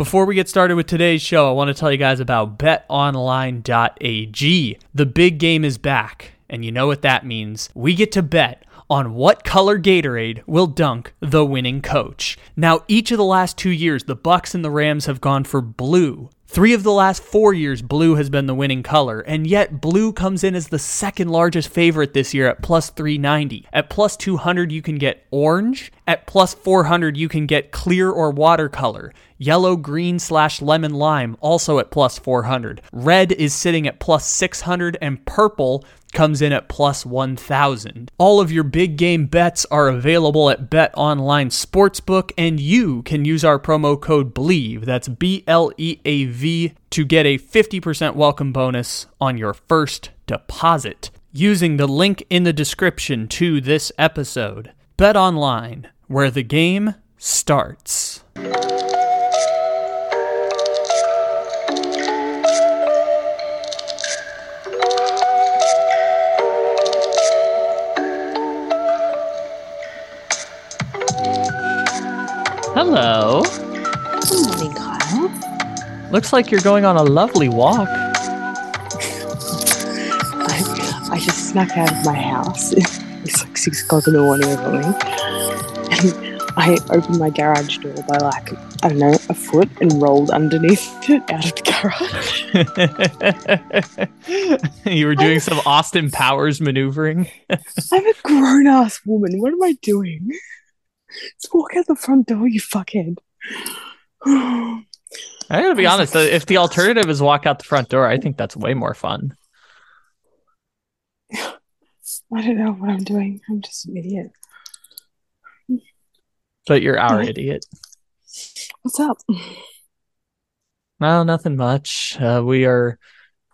Before we get started with today's show, I want to tell you guys about betonline.ag. The big game is back, and you know what that means. We get to bet on what color Gatorade will dunk the winning coach. Now, each of the last 2 years, the Bucks and the Rams have gone for blue. Three of the last four years, blue has been the winning color, and yet blue comes in as the second largest favorite this year at plus 390. At plus 200, you can get orange. At plus 400, you can get clear or watercolor. Yellow, green, slash lemon lime, also at plus 400. Red is sitting at plus 600, and purple comes in at plus 1000. All of your big game bets are available at Bet Online Sportsbook and you can use our promo code BLEAV, that's B L E A V, to get a 50% welcome bonus on your first deposit using the link in the description to this episode. Bet Online, where the game starts. Hello. Good morning, Kyle. Looks like you're going on a lovely walk. I, I just snuck out of my house. It's like six o'clock in the morning or something. And I opened my garage door by like, I don't know, a foot and rolled underneath it out of the garage. you were doing some Austin Powers maneuvering. I'm a grown ass woman. What am I doing? Just walk out the front door, you fuckhead. I gotta be honest, if the alternative is walk out the front door, I think that's way more fun. I don't know what I'm doing. I'm just an idiot. But you're our Yeah. idiot. What's up? No, nothing much. Uh, we are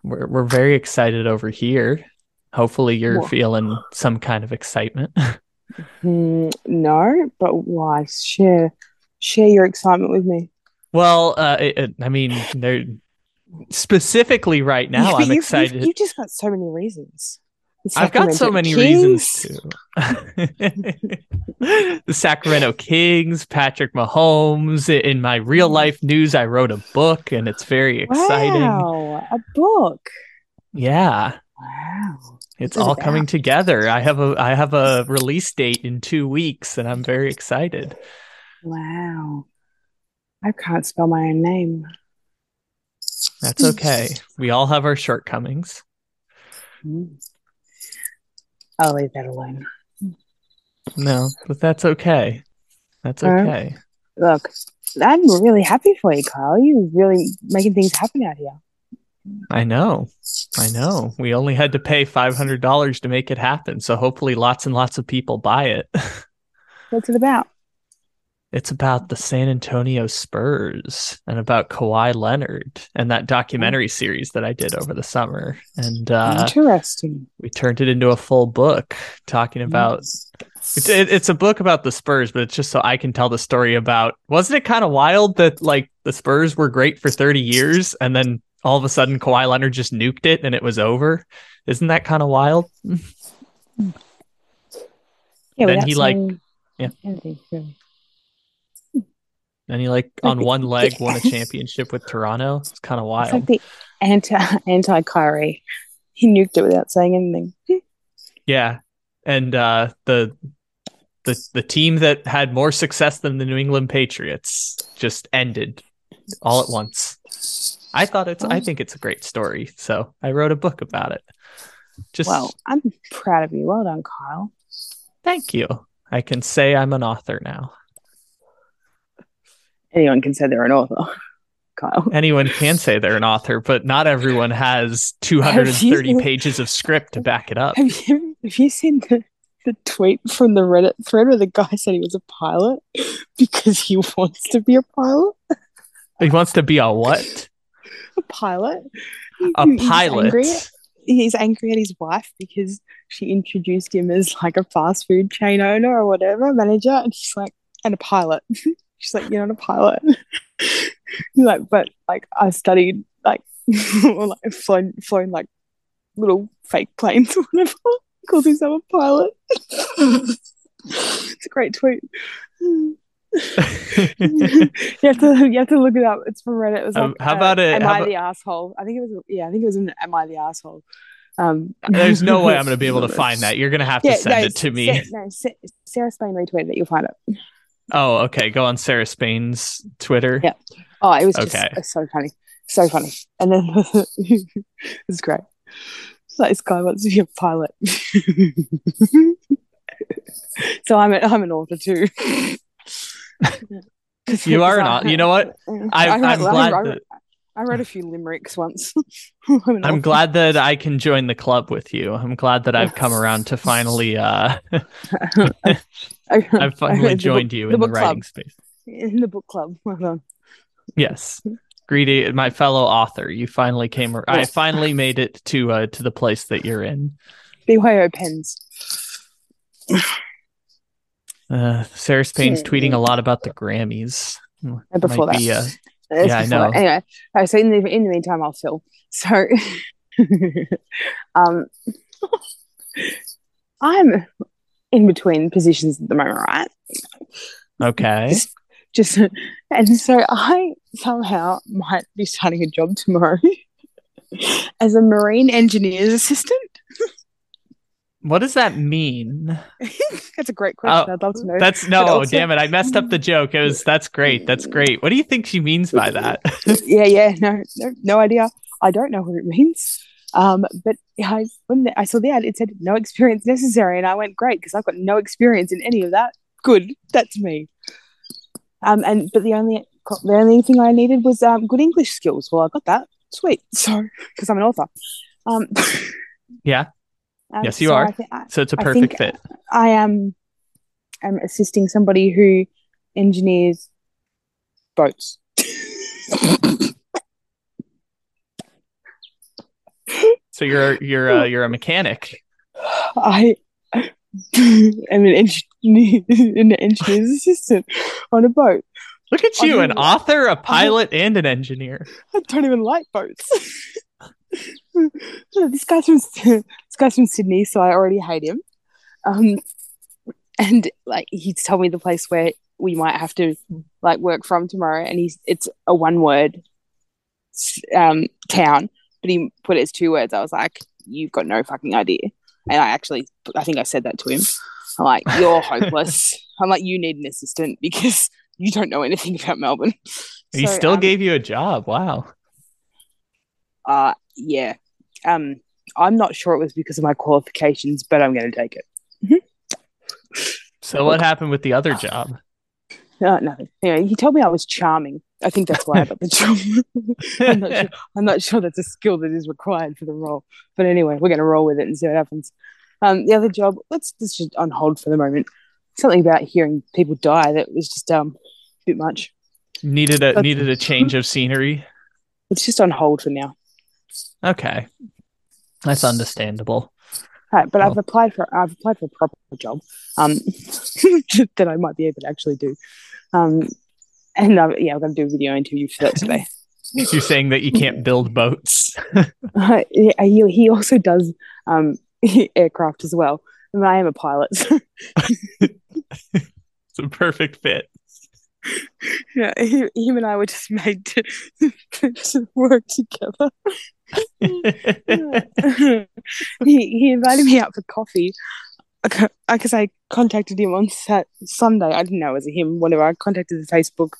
we're we're very excited over here. Hopefully you're What? feeling some kind of excitement. Hmm, no, but why? Share, share your excitement with me. well, uh, it, it- I mean, there specifically right now, You- I'm you've- you've- excited. You've, just got so many reasons. I've got so many Kings. reasons to. the Sacramento Kings, Patrick Mahomes. In my real life news, I wrote a book and it's very exciting. Wow, a book. Yeah, Wow. it's all coming together. I have a I have a release date in 2 weeks and I'm very excited. Wow. I can't spell my own name. That's okay. We all have our shortcomings. Hmm. I'll leave that alone. No, but that's okay. That's okay. Look, I'm really happy for you, Kyle. You're really making things happen out here. I know. I know. We only had to pay $500 to make it happen. So hopefully lots and lots of people buy it. What's it about? It's about the San Antonio Spurs and about Kawhi Leonard and that documentary series that I did over the summer. And uh, Interesting. we turned it into a full book talking about it's, it, it's a book about the Spurs, but it's just so I can tell the story about. Wasn't it kind of wild that like the Spurs were great for 30 years and then all of a sudden Kawhi Leonard just nuked it and it was over? Isn't that kind of wild? Yeah, Then he, like- yeah. And he like on one leg won a championship with Toronto. It's kind of It's wild. like the anti anti Kyrie. He nuked it without saying anything. Yeah, and uh, the the the team that had more success than the New England Patriots just ended all at once. I thought it's. I think it's a great story, so I wrote a book about it. Just Well, I'm proud of you. Well done, Kyle. thank you. I can say I'm an author now. Anyone can say they're an author, Kyle. Anyone can say they're an author, but not everyone has 230 you- pages of script to back it up. Have you have you seen the, the tweet from the Reddit thread where the guy said he was a pilot because he wants to be a pilot? He wants to be a what? A pilot. A he's pilot. angry at- He's angry at his wife because she introduced him as like a fast food chain owner or whatever, manager, and she's like, and a pilot. She's like, You're not a pilot. He's like, but like I studied like or like flown flown like little fake planes or whatever. He calls himself a pilot. it's a great tweet. you have to you have to look it up. It's from Reddit. It was Um, like, how uh, about it- Am I about- the asshole? I think it was. Yeah, I think it was. An, Am I the asshole? Um, There's no way I'm going to be able to find that. You're going to have to Yeah, send no, it to me. Sa- no, Sa- Sarah Spain retweeted it. You'll find it. Oh, okay. Go on Sarah Spain's Twitter. Yeah. Oh, it was just Okay. it's so funny, so funny. And then it's great. It's like this guy wants to be a pilot. so I'm a, I'm an author too. You are not. you know what? I, I I'm glad I, that- I wrote a few limericks once. I'm, I'm glad that I can join the club with you. I'm glad that I've come around to finally uh I've finally joined book- you in the book writing club. space. in the book club. Well done. Yes. Greedy my fellow author. You finally came ar- I finally made it to uh to the place that you're in. BYO pens. Uh Sarah Spain's tweeting a lot about the Grammys. And before Might be, that. uh, Yeah, I know. that. Anyway, so in the in the meantime, I'll fill. So, um, I'm in between positions at the moment, right? okay. Just, just, and so I somehow might be starting a job tomorrow as a marine engineer's assistant. What does that mean? That's a great question. Oh, I'd love to know. That's no, also- damn it. I messed up the joke. It was that's great. That's great. What do you think she means by that? yeah, yeah, no, no, no idea. I don't know what it means. Um, but I when I saw the ad, it said no experience necessary, and I went great because I've got no experience in any of that. Good, that's me. Um, and but the only the only thing I needed was um good English skills. Well, I got that. Sweet. So because I'm an author. Um, yeah. Um, Yes, you so are. So it's a perfect fit. I am I'm assisting somebody who engineers boats. So you're you're uh, you're a mechanic. I am an engineer, an engineer's assistant on a boat. Look at you, an author, a pilot, and an engineer. I don't even like boats. this guy's from this guy's from Sydney, so I already hate him. Um, and like he's told me the place where we might have to like work from tomorrow, and he's it's a one word um town, but he put it as two words. I was like, you've got no fucking idea. And I actually, I think I said that to him. I'm like, you're hopeless. I'm like, you need an assistant because you don't know anything about Melbourne. He So, still um, gave you a job. Wow. Uh yeah. Um I'm not sure it was because of my qualifications, but I'm gonna take it. So what happened with the other job? Uh, nothing. Anyway, he told me I was charming. I think that's why I got the job. I'm, not sure, I'm not sure that's a skill that is required for the role. But anyway, we're gonna roll with it and see what happens. Um the other job, let's let's just on hold for the moment. Something about hearing people die that was just um a bit much. Needed a That's- needed a change of scenery. It's just on hold for now. Okay. That's understandable. Right, but I've applied for I've applied for a proper job um, that I might be able to actually do. Um, and uh, yeah, I'm going to do a video interview for that today. You're saying that you can't build boats. Uh, yeah, he, he also does um, aircraft as well. And I am a pilot. So, It's a perfect fit. yeah, he, him and I were just made to, to work together. he, he invited me out for coffee because I contacted him on Sat- Sunday. I didn't know it was him, whatever. I contacted the Facebook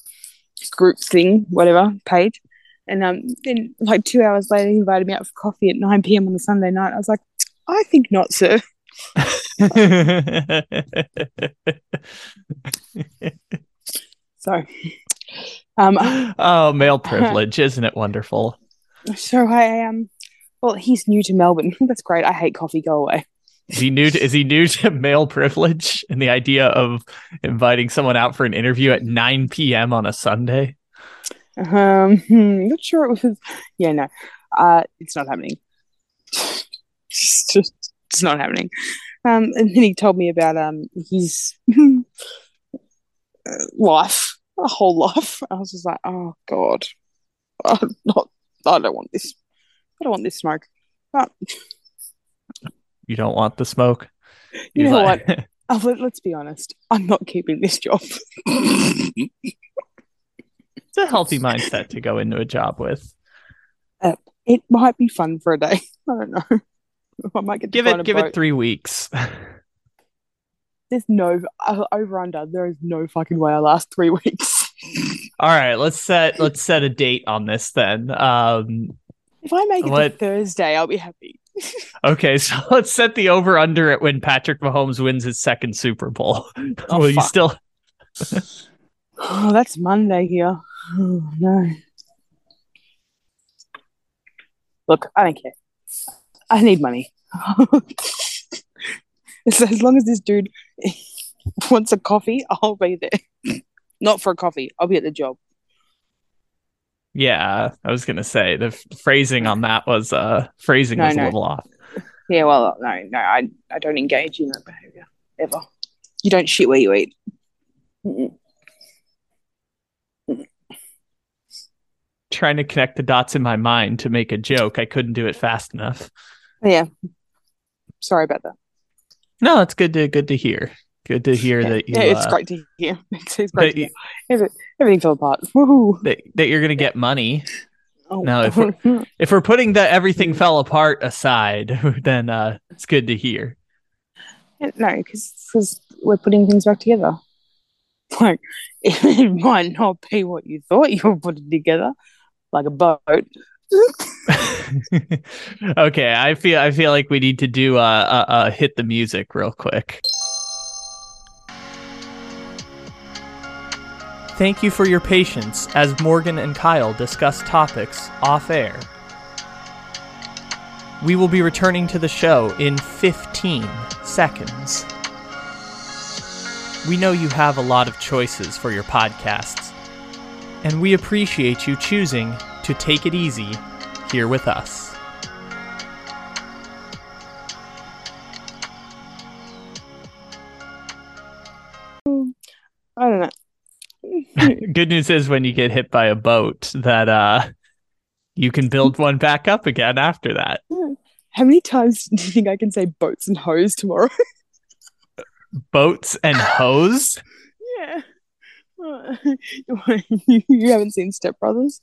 group thing, whatever, page. And um, then, like two hours later, he invited me out for coffee at 9 p.m. on a Sunday night. I was like, I think not, sir. Sorry. um, oh, male privilege, isn't it wonderful? So I am. well, he's new to Melbourne. That's great. I hate coffee. Go away. Is he new to is he new to male privilege and the idea of inviting someone out for an interview at 9 p.m. on a Sunday? Um, hmm, not sure it was. Yeah, no, uh, it's not happening. it's just, it's not happening. Um, and then he told me about um his uh, life, a whole life. I was just like, oh god, I'm not. I don't want this. I don't want this smoke. Uh, You don't want the smoke. You know like, Oh, let, let's be honest. I'm not keeping this job. It's a healthy mindset to go into a job with. it might be fun for a day. I don't know. I might get Give it give boat. it three weeks. There's no uh, over under. There is no fucking way I last three weeks. All right, let's set let's set a date on this then. Um, If I make it to Thursday, I'll be happy. okay, so let's set the over under at when Patrick Mahomes wins his second Super Bowl. Oh, Will you still? Oh, that's Monday here. Oh, no. Look, I don't care. I need money. as long as this dude wants a coffee, I'll be there. Not for a coffee. I'll be at the job. Yeah, I was gonna say the phrasing on that was uh phrasing No, was a little off. Yeah, well, no, no, I, I don't engage in that behavior ever. You don't shit where you eat. Mm-mm. Trying to connect the dots in my mind to make a joke, I couldn't do it fast enough. Yeah. Sorry about that. No, it's good to good to hear. Good to hear Yeah, that you yeah it's uh, great to hear. It's, great to hear. Every- Everything fell apart. Woohoo. that that you're gonna get money. Oh. No, if If we're putting the everything fell apart aside, then uh it's good to hear. no, because we're putting things back together. Like, it might not be what you thought you were putting together, like a boat. okay, I feel I feel like we need to do uh, uh, uh hit the music real quick. Thank you for your patience as Morgan and Kyle discuss topics off air. We will be returning to the show in 15 seconds. We know you have a lot of choices for your podcasts, and we appreciate you choosing to take it easy here with us. I don't know. Good news is when you get hit by a boat that uh you can build one back up again after that. How many times do you think I can say boats and hose tomorrow? Boats and hose? yeah. you haven't seen Step Brothers?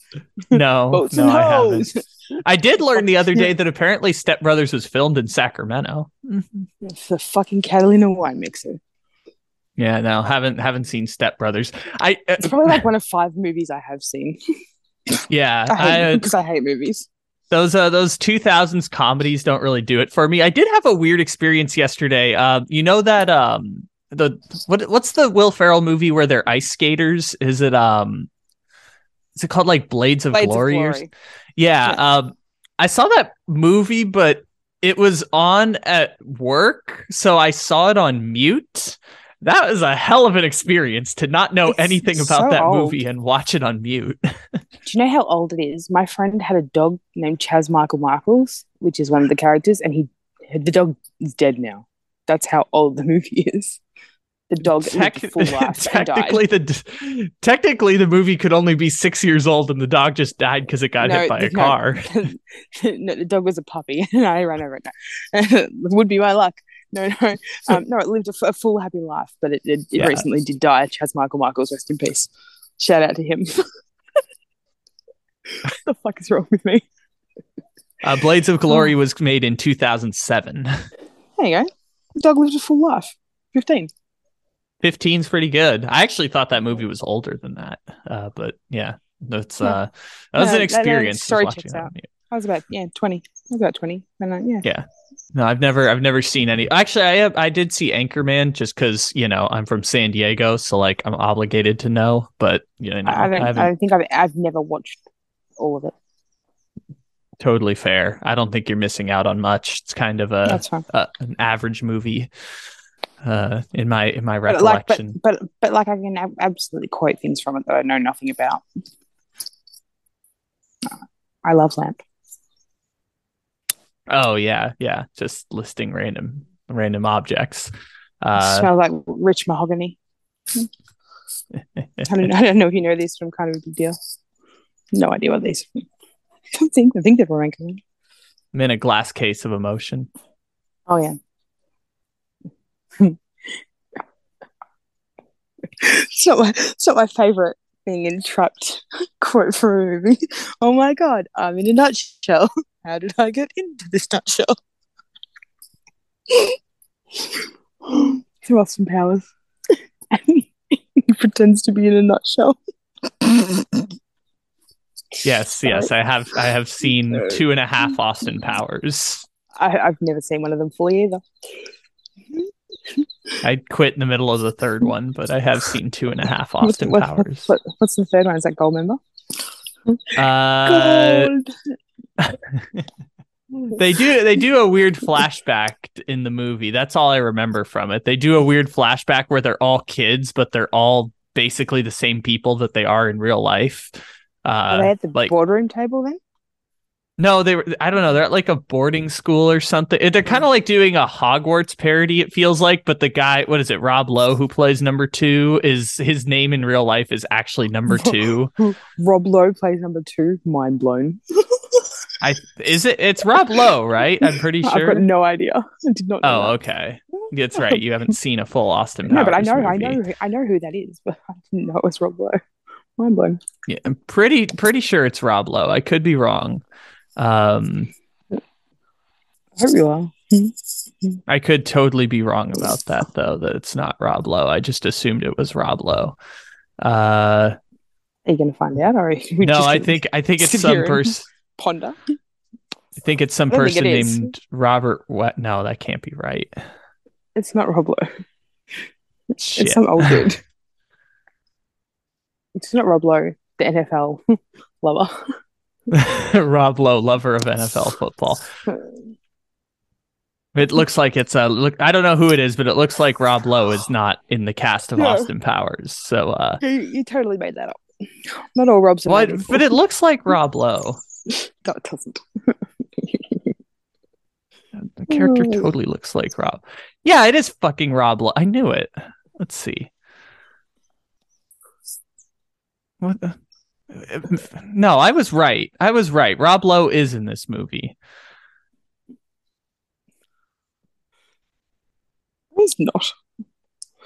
No, Boats no, and I hose. haven't. I did learn the other day that apparently Step Brothers was filmed in Sacramento. It's the fucking Catalina wine mixer. Yeah, no, haven't haven't seen Step Brothers. I uh, It's probably like one of five movies I have seen. yeah, I hate I, because I hate movies. those uh those 2000s comedies don't really do it for me. I did have a weird experience yesterday. Um, you know that um the what what's the Will Ferrell movie where they're ice skaters? Is it um is it called like Blades of Blades Glory? or Glory. Yeah, Yes. um I saw that movie but it was on at work, so I saw it on mute. That was a hell of an experience to not know It's anything about so that old. movie and watch it on mute. Do you know how old it is? My friend had a dog named Chaz Michael Michaels, which is one of the characters, and he the dog is dead now. That's how old the movie is. The dog Tec- lived full life and died. technically, the technically the movie could only be six years old, and the dog just died because it got No, hit by a car. no, the dog was a puppy, and I ran over it. Would be my luck. No, no, um, no. It lived a, f- a full happy life, but it, it, it Yeah. recently did die. Chaz Michael Michaels, rest in peace. Shout out to him. the fuck is wrong with me? Uh, Blades of. Glory was made in 2007. There you go. The dog lived a full life. Fifteen. 15's pretty good. I actually thought that movie was older than that, uh, but yeah, that's Yeah. uh, that was No, an that- that experience. just story checks out. I was about yeah twenty. I was about twenty. And, uh, yeah. Yeah. No, I've never, I've never seen any. Actually, I have, I did see Anchorman just because you know I'm from San Diego, so like I'm obligated to know. But you know, I, I don't. I I, haven't don't think I've. I've never watched all of it. totally fair. I don't think you're missing out on much. It's kind of a, a an average movie, uh, in my in my But like, but, recollection. but but like, I can absolutely quote things from it that I know nothing about. I love lamp. Oh yeah, yeah, just listing random random objects. Uh, Smell like rich mahogany. I don't, know, I don't know if you know these from kind of a big deal. No idea what these. I don't think I think they're Anchorman. I'm in a glass case of emotion. Oh yeah. It's not my, it's not my favorite being entrapped quote from a movie. Oh my god, I'm in a nutshell. How did I get into this nutshell? Through Austin Powers. he pretends to be in a nutshell. Yes, yes, I have. I have seen two and a half Austin Powers. I, I've never seen one of them fully either. I quit in the middle of the third one, but I have seen two and a half Austin What- Powers. What, what's the third one? Is that Goldmember? Uh, Gold. they do they do a weird flashback in the movie. That's all I remember from it. They do a weird flashback where they're all kids, but they're all basically the same people that they are in real life. Are Uh, they at the like boardroom table then? no, they were. I don't know. They're at like a boarding school or something. They're kind of like doing a Hogwarts parody. It feels like, but the guy, what is it, Rob Lowe, who plays number two, is his name in real life is actually number two. Rob Lowe plays number two. Mind blown. I is it? It's Rob Lowe, right? I'm pretty sure. I've got no idea. I did not know. Oh, that. okay. That's right. You haven't seen a full Austin Powers No, but I know, I know, who- I know who that is, but I didn't know it was Rob Lowe. Mind blown. Yeah, I'm pretty pretty sure it's Rob Lowe. I could be wrong. Um, I hope you are. I could totally be wrong about that though. That it's not Rob Lowe. I just assumed it was Rob Lowe. Uh, Are you going to find out, or no, just I think I think it's some person. Ponder? I think it's some I don't think person it named Robert. What? No, that can't be right. It's not Rob Lowe. Shit. It's some old dude. it's not Rob Lowe, the NFL lover. Rob Lowe, lover of NFL football. It looks like it's a look. I don't know who it is, but it looks like Rob Lowe is not in the cast of No. Austin Powers. So, uh, You, you totally made that up. Not all Robs what? But it looks like Rob Lowe. No, it doesn't. The character Ooh. totally looks like Rob. Yeah, it is fucking Rob Lowe. I knew it. Let's see. What? The? No, I was right. I was right. Rob Lowe is in this movie. He's not.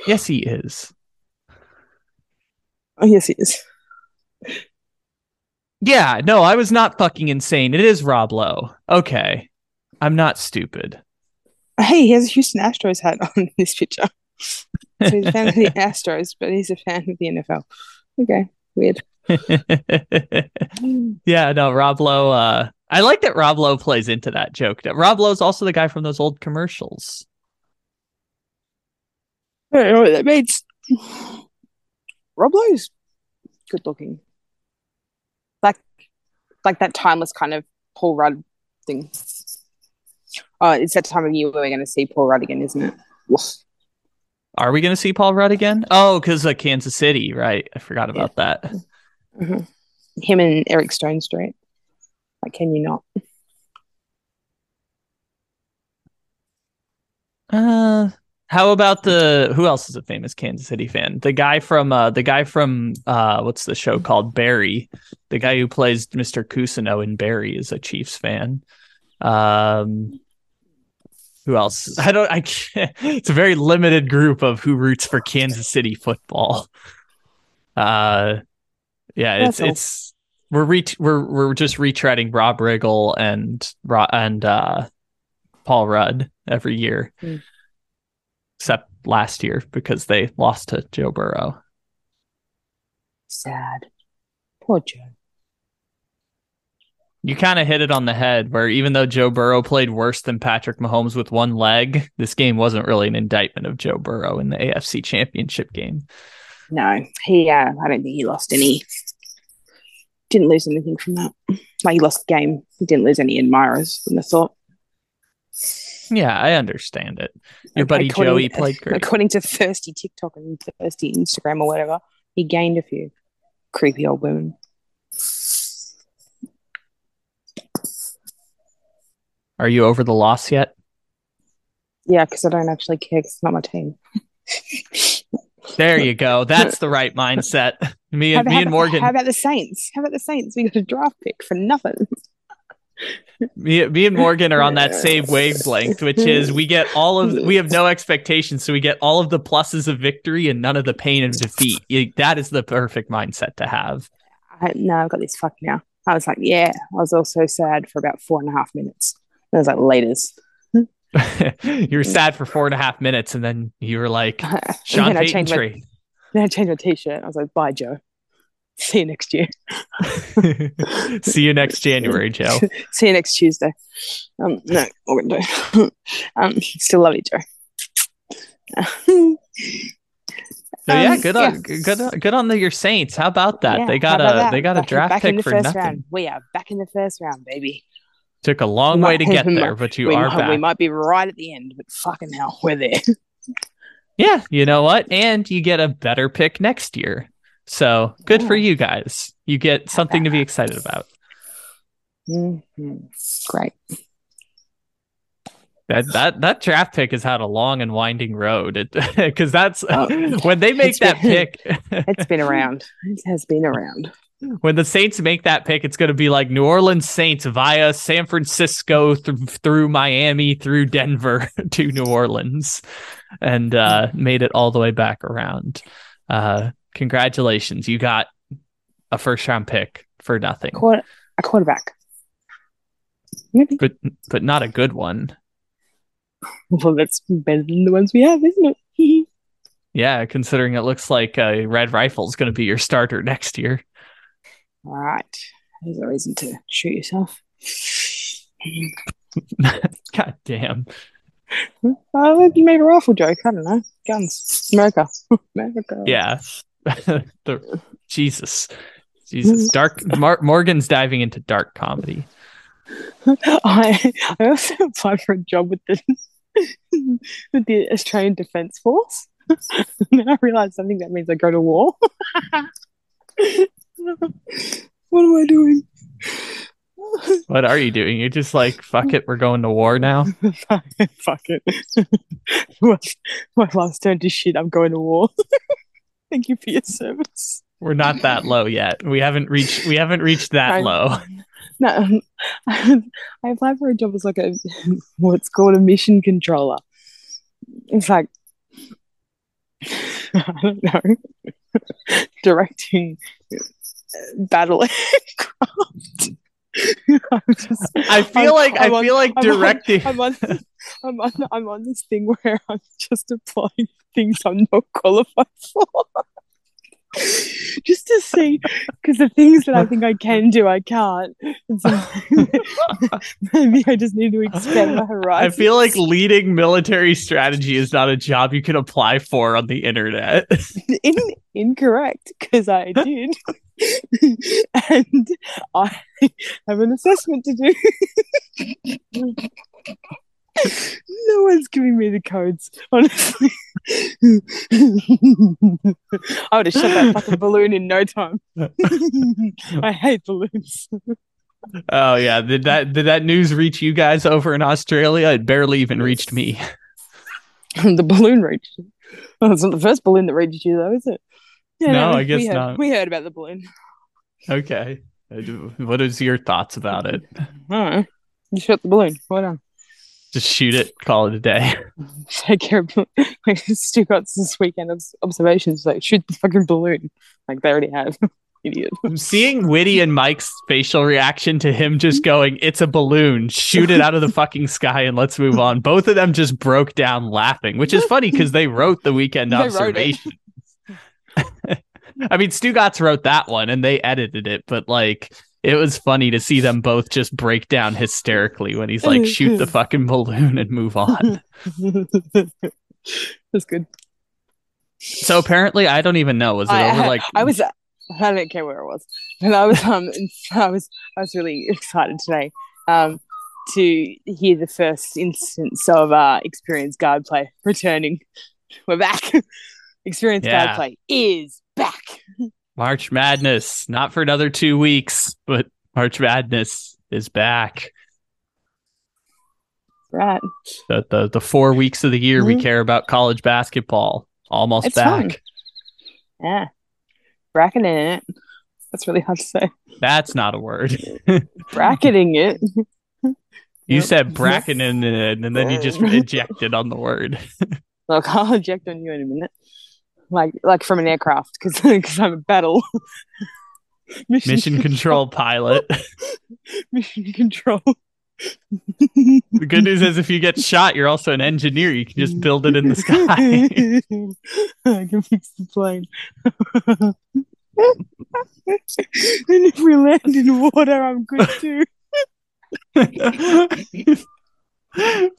Yes, he is. Oh, yes, he is. Yeah, no, I was not fucking insane. It is Rob Lowe. Okay. I'm not stupid. Hey, he has a Houston Astros hat on this picture. So he's a fan of the Astros, but he's a fan of the NFL. Okay, weird. yeah, no, Rob Lowe. Uh, I like that Rob Lowe plays into that joke. Rob Lowe's also the guy from those old commercials. I don't know what that means. Rob Lowe's good looking. Like that timeless kind of Paul Rudd thing. Oh, it's that time of year where we're going to see Paul Rudd again, isn't it? Are we going to see Paul Rudd again? Oh, because uh, Kansas City, right? I forgot about that. Mhm. Him and Eric Stonestreet. Like, can you not? Uh, how about the who else is a famous Kansas City fan? The guy from uh, the guy from uh, what's the show called Barry? The guy who plays Mr. Cousineau in Barry is a Chiefs fan. Um, who else? I don't. I can't. It's a very limited group of who roots for Kansas City football. Uh, yeah, it's That's all. it's we're re- we're we're just retreading Rob Riggle and and uh, Paul Rudd every year, Hmm. Except last year because they lost to Joe Burrow. Sad. Poor Joe. You kind of hit it on the head where even though Joe Burrow played worse than Patrick Mahomes with one leg, this game wasn't really an indictment of Joe Burrow in the AFC Championship game. No, he. Uh, I don't think he lost any. Didn't lose anything from that. Like he lost the game. He didn't lose any admirers. Wouldn't have thought. Yeah, I understand it. Your buddy According- Joey played great. According to thirsty TikTok and thirsty Instagram or whatever, he gained a few. Creepy old women. Are you over the loss yet? Yeah, because I don't actually care. 'cause it's not my team. There you go. That's the right mindset. Me and How- me and Morgan. How about the Saints? How about the Saints? We got a draft pick for nothing. Me, me and Morgan are on that same wavelength, which is we get all of we have no expectations, so we get all of the pluses of victory and none of the pain of defeat. That is the perfect mindset to have. I, no, I've got this fuck now. I was like, yeah. I was also sad for about four and a half minutes. I was like, laters. you were sad for four and a half minutes, and then you were like, Sean Payton trade. Then I changed my t-shirt. I was like, bye, Joe. See you next year. See you next January, Joe. See you next Tuesday. Um, no, Morgan, do. um, still love you, Joe. so yeah, um, good on yeah. good on, good on the, your Saints. How about that? Yeah, they got a that? they got back, a draft pick for nothing. Round. We are back in the first round, baby. Took a long way to get there, but you are might, back. We might be right at the end, but fucking hell, we're there. yeah, you know what? And you get a better pick next year. So good yeah. for you guys. You get something to be excited about. Mm-hmm. Great. That that that draft pick has had a long and winding road because that's oh, when they make that been, pick. it's been around. It has been around. When the Saints make that pick, it's going to be like New Orleans Saints via San Francisco th- through Miami through Denver to New Orleans, and uh, made it all the way back around. Uh, congratulations, you got a first round pick for nothing. a quarterback, but but not a good one. Well, that's better than the ones we have, isn't it? yeah, considering it looks like a Red Rifle is going to be your starter next year. All right, there's a reason to shoot yourself. God damn. Uh, you made a rifle joke. I don't know. Guns. America. America. Yeah. the, Jesus. Jesus. Mm. Dark. Mar- Morgan's diving into dark comedy. I I also applied for a job with the with the Australian Defence Force. and then I realised something that means I go to war. what am I doing? what are you doing? You're just like, fuck it, we're going to war now. fuck it. my last turn to shit, I'm going to war. Thank you for your service. We're not that low yet. We haven't reached. We haven't reached that I, low. No, um, I applied for a job as like a what's called a mission controller. It's like I don't know, directing battle aircraft. I feel I'm, like I'm i feel on, like directing. I'm on, I'm on, I'm on, this thing where I'm just applying things I'm not qualified for. just to see, because the things that I think I can do, I can't. So maybe I just need to expand my horizon. I feel like leading military strategy is not a job you can apply for on the internet. In, incorrect, because I did. and I have an assessment to do. No one's giving me the codes, honestly. I would have shot that fucking balloon in no time. I hate balloons. Oh yeah, did that did that news reach you guys over in Australia? It barely even reached me. the balloon reached. Well, it's not the first balloon that reached you, though, is it? Yeah, no, no I guess we heard, not. We heard about the balloon. Okay, what is your thoughts about it? All right, you shot the balloon. Well done just shoot it, call it a day. Take care of like Stu got this weekend observations like shoot the fucking balloon. Like they already have. Idiot. Seeing Witty and Mike's facial reaction to him just going, "It's a balloon, shoot it out of the fucking sky and let's move on." Both of them just broke down laughing, which is funny because they wrote the weekend observations. I mean, Stugotz wrote that one and they edited it, but like it was funny to see them both just break down hysterically when he's like, shoot the fucking balloon and move on. That's good. So apparently, I don't even know. Was it I, over like I was? I don't care where it was, and I was um I was I was really excited today um to hear the first instance of uh experienced guard play returning. We're back. experienced yeah. guard play is back. March Madness, not for another two weeks, but March Madness is back. Right. The the, the four weeks of the year mm-hmm. we care about college basketball. Almost it's back. Fun. Yeah. Bracketing it. That's really hard to say. That's not a word. Bracketing it. You said bracketing it, and then you just ejected on the word. Look, I'll eject on you in a minute. Like like from an aircraft, because because I'm a battle. Mission control pilot. Mission control. The good news is, if you get shot, you're also an engineer. You can just build it in the sky. I can fix the plane. and if we land in water, I'm good too. if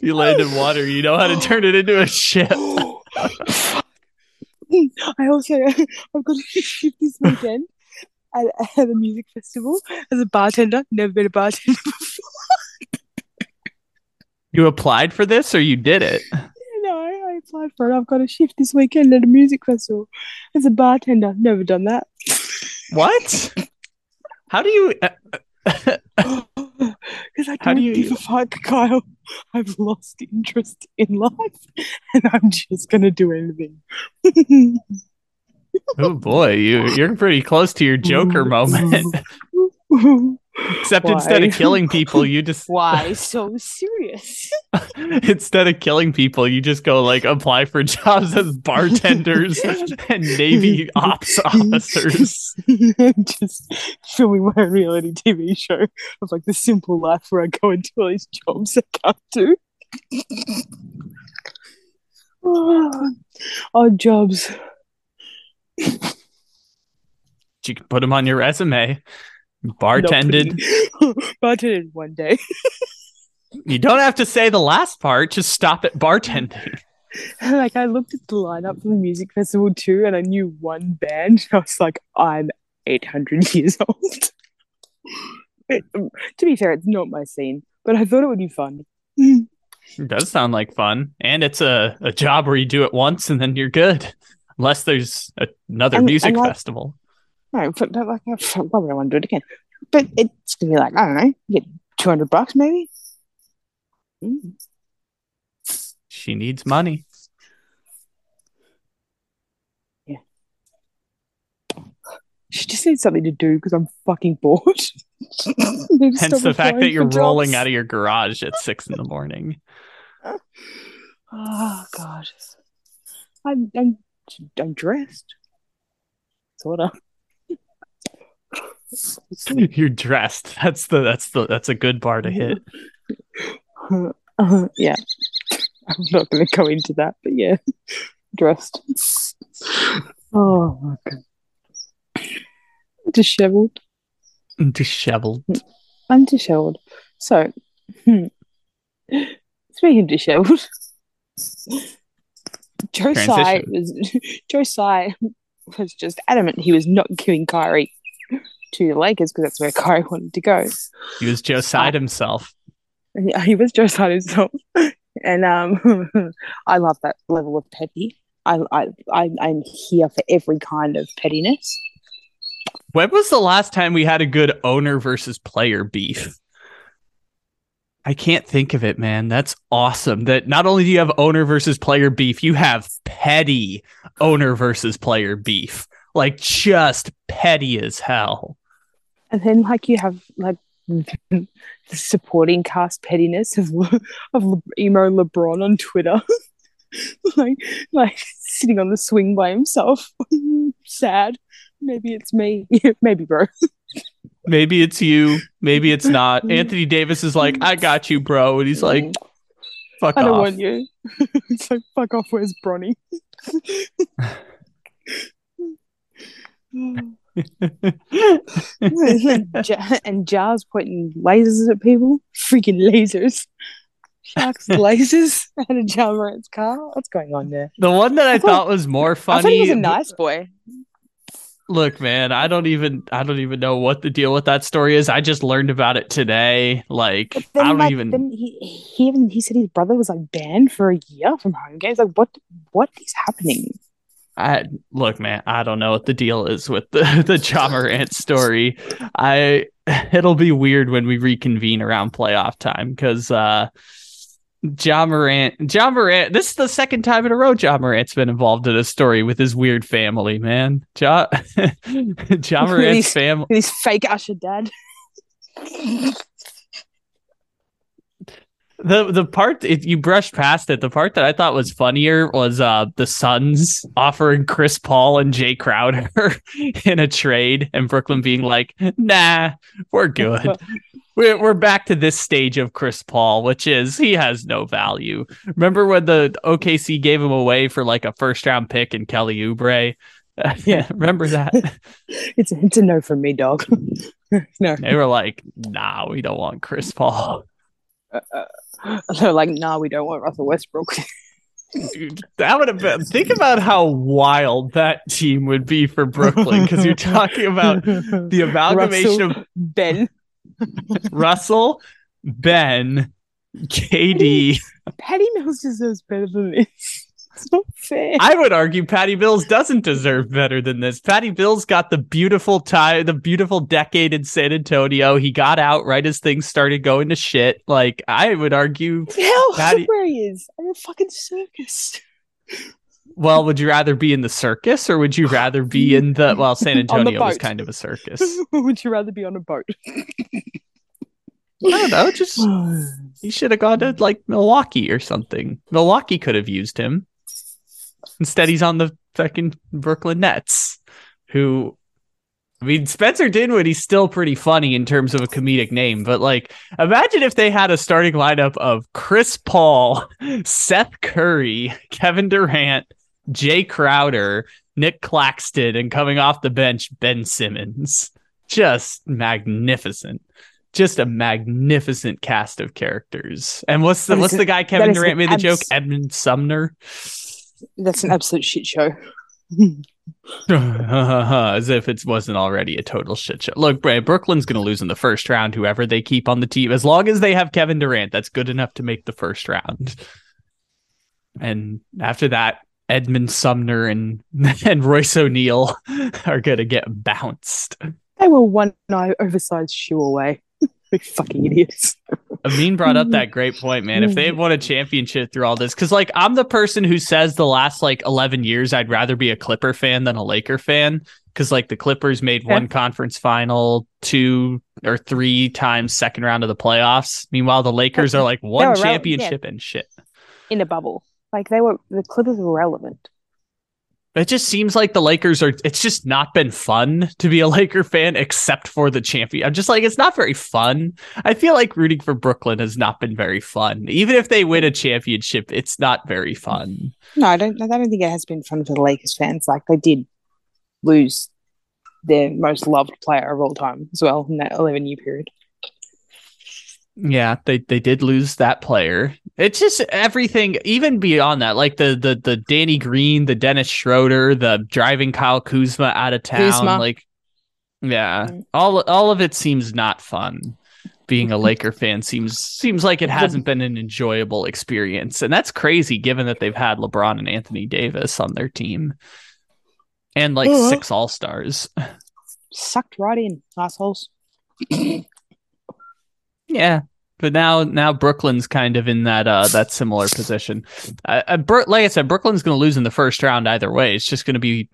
you land in water, you know how to turn it into a ship. I also I've got a shift this weekend at, at a music festival as a bartender. Never been a bartender before. You applied for this, or you did it? No, I applied for it. I've got a shift this weekend at a music festival as a bartender. Never done that. What? How do you? uh, Because I How do don't you- give a fuck, Kyle. I've lost interest in life, and I'm just gonna do anything. oh boy, you you're pretty close to your Joker moment. Except instead of killing people, you just Why so serious? instead of killing people, you just go like apply for jobs as bartenders and Navy ops officers. just filming my reality TV show of like the simple life where I go into all these jobs I can't do. Oh, odd jobs. You can put them on your resume. Bartended. Bartended one day. You don't have to say the last part. Just stop at bartending. like I looked at the lineup for the music festival too, and I knew one band. I was like, I'm 800 years old. It- to be fair, it's not my scene, but I thought it would be fun. It does sound like fun, and it's a, a job where you do it once and then you're good. Unless there's a, another And- music and like- festival. No, but, like I probably don't want to do it again. But it's gonna be like I don't know, you get 200 bucks maybe. Mm. She needs money. Yeah, she just needs something to do because I'm fucking bored. Hence the fact that you're rolling out of your garage at six in the morning. Oh god, I'm I'm I'm dressed. Sorta. You're dressed. That's the that's the that's a good bar to hit. Uh, yeah, I'm not going to go into that, but yeah, dressed. Oh my god, disheveled. Disheveled. I'm disheveled. So, hmm. speaking of disheveled, Joe was Joe was just adamant he was not giving Kyrie to the Lakers because that's where Kyrie wanted to go. He was Joe Tsai himself. Yeah, he was Joe Tsai himself, and um, I love that level of petty. I, I, I, I'm here for every kind of pettiness. When was the last time we had a good owner versus player beef? I can't think of it, man. That's awesome. That not only do you have owner versus player beef, you have petty owner versus player beef. Like just petty as hell. And then, like, you have like the supporting cast pettiness of of emo LeBron on Twitter, like like sitting on the swing by himself, sad. Maybe it's me. Maybe, bro. Maybe it's you, maybe it's not. Anthony Davis is like, I got you, bro. And he's like, mm. fuck off. I don't off. want you. it's like fuck off. Where's Bronny? and, Ja- and Ja's pointing lasers at people. Freaking lasers. Sharks lasers out of Ja Morant's car. What's going on there? the one that I, I thought- thought was more funny. I thought he was a nice boy. Look, man, I don't even I don't even know what the deal with that story is. I just learned about it today. Like But I don't like, even then he he even he said his brother was like banned for a year from home games. Like what what is happening? I look, man, I don't know what the deal is with the the John Morant story. I it'll be weird when we reconvene around playoff time because uh Ja Morant. Ja Morant. This is the second time in a row Ja Morant's been involved in a story with his weird family, man. Ja, ja Morant's family. His fake Usher dad. The the part if you brushed past it, the part that I thought was funnier was uh the Suns offering Chris Paul and Jae Crowder in a trade, and Brooklyn being like, "Nah, we're good." we're, we're back to this stage of Chris Paul, which is he has no value. Remember when the OKC gave him away for like a first round pick and Kelly Oubre? Yeah. remember that? It's it's a no from me, dog. no. They were like, "Nah, we don't want Chris Paul." They're like, nah, we don't want Russell Westbrook. Dude, that would have been. Think about how wild that team would be for Brooklyn because you're talking about the amalgamation Russell, Ben. Russell, Ben, KD. Patty Mills deserves better than this. Not fair. I would argue Patty Mills doesn't deserve better than this. Patty Mills got the beautiful tie, the beautiful decade in San Antonio. He got out right as things started going to shit. Like I would argue, Hell, Patty- where he is. I'm a fucking circus. well, would you rather be in the circus or would you rather be in the? Well, San Antonio was kind of a circus. Would you rather be on a boat? I don't know. Just he should have gone to like Milwaukee or something. Milwaukee could have used him. Instead, he's on the fucking Brooklyn Nets, who, I mean, Spencer Dinwiddie's still pretty funny in terms of a comedic name, but like, imagine if they had a starting lineup of Chris Paul, Seth Curry, Kevin Durant, Jae Crowder, Nick Claxton, and coming off the bench, Ben Simmons. Just magnificent. Just a magnificent cast of characters. And what's the what's the guy Kevin Durant made the joke? Edmond Sumner. That's an absolute shit show. As if it wasn't already a total shit show. Look, Brooklyn's going to lose in the first round, whoever they keep on the team. As long as they have Kevin Durant, that's good enough to make the first round. And after that, Edmond Sumner and, and Royce O'Neale are going to get bounced. They were one eye oversized shoe away. Fucking idiots. Amin brought up that great point, man. If they had won a championship through all this, because like I'm the person who says the last like 11 years I'd rather be a Clipper fan than a Laker fan, because like the Clippers made Yeah. one conference final, two or three times second round of the playoffs. Meanwhile, the Lakers are like one championship and shit. In a bubble. Like they were the Clippers were relevant. It just seems like the Lakers are. It's just not been fun to be a Laker fan, except for the champion. I'm just like, it's not very fun. I feel like rooting for Brooklyn has not been very fun. Even if they win a championship, it's not very fun. No, I don't I don't think it has been fun for the Lakers fans. Like they did lose their most loved player of all time as well in that eleven year period. Yeah, they they did lose that player. It's just everything, even beyond that, like the the the Danny Green, the Dennis Schroeder, the driving Kyle Kuzma out of town. Kuzma. Like, yeah, Mm. all all of it seems not fun. Being a Laker fan seems seems like it hasn't been an enjoyable experience, and that's crazy given that they've had LeBron and Anthony Davis on their team, and like Uh-huh. six All Stars. Sucked right in, assholes. Yeah, but now now Brooklyn's kind of in that uh that similar position. Uh, uh, like I said, Brooklyn's going to lose in the first round either way. It's just going to be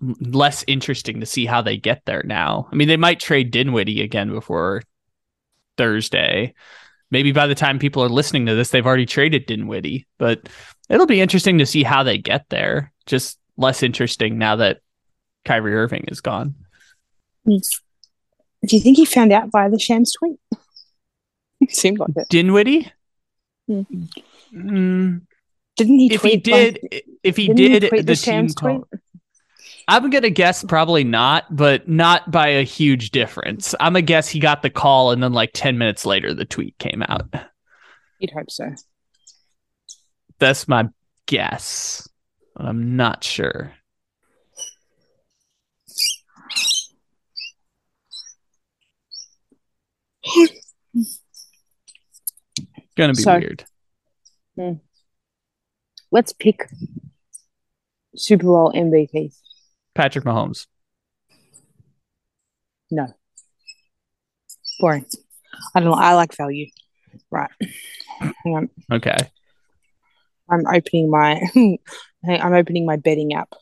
less interesting to see how they get there now. I mean, they might trade Dinwiddie again before Thursday. Maybe by the time people are listening to this, they've already traded Dinwiddie, but it'll be interesting to see how they get there. Just less interesting now that Kyrie Irving is gone. Do you think he found out via the Shams tweet? It seemed like it. Dinwiddie? Hmm. Mm, Didn't he if he tweet like- did, if he didn't did, tweet the, the team Shams call. tweet? I'm gonna guess probably not, but not by a huge difference. I'm gonna guess he got the call, and then like ten minutes later, the tweet came out. You'd hope so. That's my guess. But I'm not sure. Gonna be So- weird. Hmm. Let's pick Super Bowl MVP. Patrick Mahomes. No. Boring. I don't know. I like value. Right. Hang on. Okay. I'm opening my I'm opening my betting app.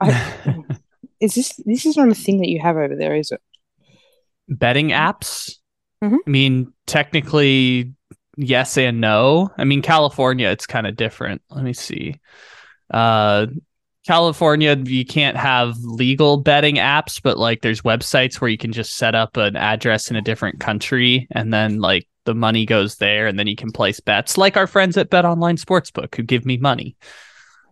I, is this this is not a thing that you have over there, is it? Betting apps? Mhm. I mean, technically, yes and no. I mean, California, it's kind of different. Let me see. Uh, California, you can't have legal betting apps, but like there's websites where you can just set up an address in a different country and then like the money goes there and then you can place bets like our friends at Bet Online Sportsbook who give me money.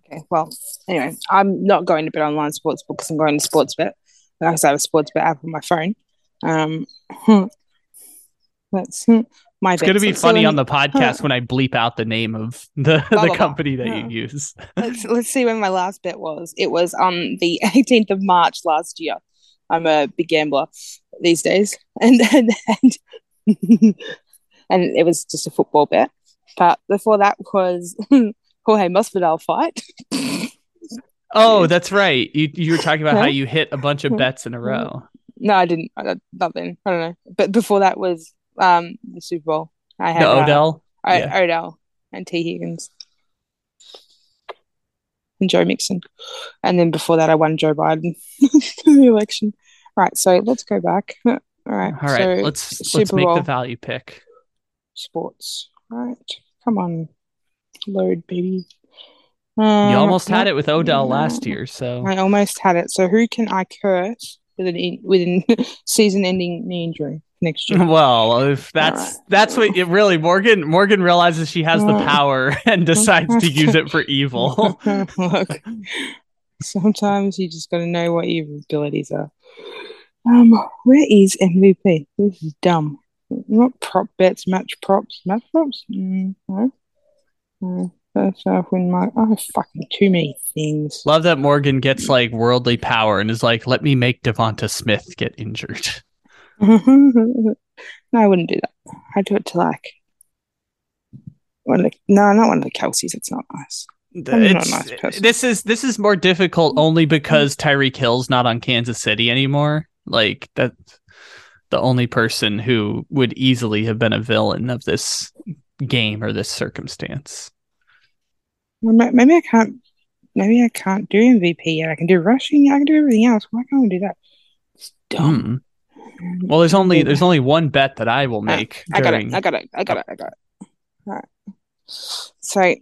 Okay. Well, anyway, I'm not going to bet online sports because I'm going to sports bet. Because I have a sports bet app on my phone. Um, that's my. It's going to be funny on the podcast when I bleep out the name of the, Blah, the blah, blah. company that you use. let's, let's see when my last bet was. It was on the 18th of March last year. I'm a big gambler these days, and and and, and it was just a football bet. But before that was Jorge Masvidal fight. Oh, that's right. You you were talking about how you hit a bunch of bets in a row. No, I didn't. I, nothing. I don't know. But before that was um the Super Bowl. I had The uh, Odell. O- Yeah. Odell and Tee Higgins and Joe Mixon, and then before that, I won Joe Biden the election. Right, so let's go back. All right, All right, so let's let's Super make the value pick. sports. All right, come on, load, baby. You Uh, almost had it with Odell no. last year, so I almost had it. So who can I curse with an in, with a season-ending knee injury next year? well, if that's right. that's what it really Morgan Morgan realizes she has the Uh, power and decides to use it for evil. Look, sometimes you just got to know what your abilities are. Um, where is MVP? This is dumb. Not prop bets, match props, match props. Mm, no, no. First half win mark. Oh, fucking too many things. Love that Morgan gets like worldly power and is like, "Let me make Devonta Smith get injured." No, I wouldn't do that. I'd do it to like one of the, no, not one of the Kelces. It's not nice. Not nice this is this is more difficult mm-hmm. only because Tyreek Hill's not on Kansas City anymore. Like that, the only person who would easily have been a villain of this game or this circumstance. Well, maybe I can't. Maybe I can't do MVP yet. I can do rushing. I can do everything else. Why can't I do that? It's dumb. Well, there's only there's only one bet that I will Ah, make I got during. it. I got it. I got it. I got it. All right. So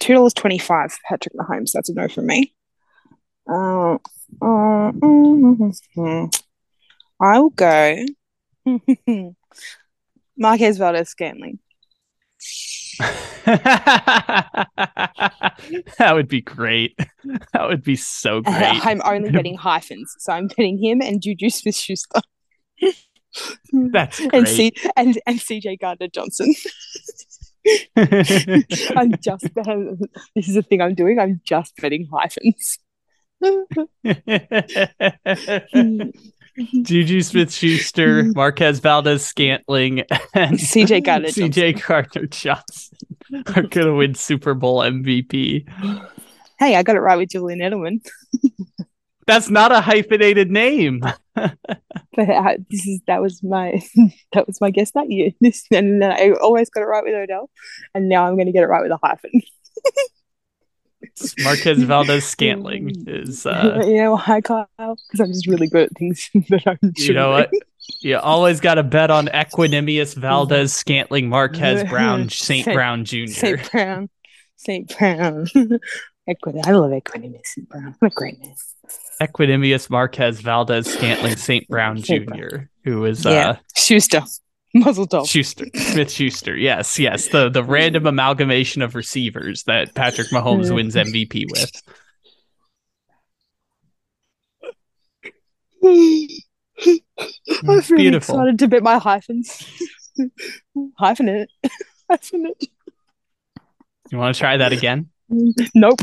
two dollars twenty five. Patrick Mahomes. That's a no for me. Uh, uh, mm, I will go. Marquez Valdes Scantling. that would be great. That would be so great. I'm only betting hyphens, so I'm betting him and Juju Smith Schuster. Hmm. That's and. C and and CJ Gardner Johnson. I'm just this is the thing I'm doing. I'm just betting hyphens. Juju Smith Schuster, hmm. Marquez Valdes Scantling, and CJ Gardner CJ Gardner Johnson are going to win Super Bowl MVP. Hey, I got it right with Julian Edelman. That's not a hyphenated name. But uh, this is that was my that was my guess that year. This and then I always got it right with Odell, and now I'm going to get it right with a hyphen. Marquez Valdes Scantling is, uh, you know why, Kyle? Because I'm just really good at things that I'm. you know what? You always got to bet on Equanimeous Valdes Scantling Marquez Brown St. Saint- Brown Jr. Saint Brown, Saint Brown. Equity. I love Saint Brown. What a great name. Equanimeous Marquez Valdes Scantling St. Brown Jr., who is Yeah. uh, Schuster, Muzzle Top. Schuster, Smith Schuster. Yes, yes. The the random amalgamation of receivers that Patrick Mahomes wins MVP with. I'm really Beautiful. excited to bet my hyphens. Hyphen it. Hyphen it. You want to try that again? Nope.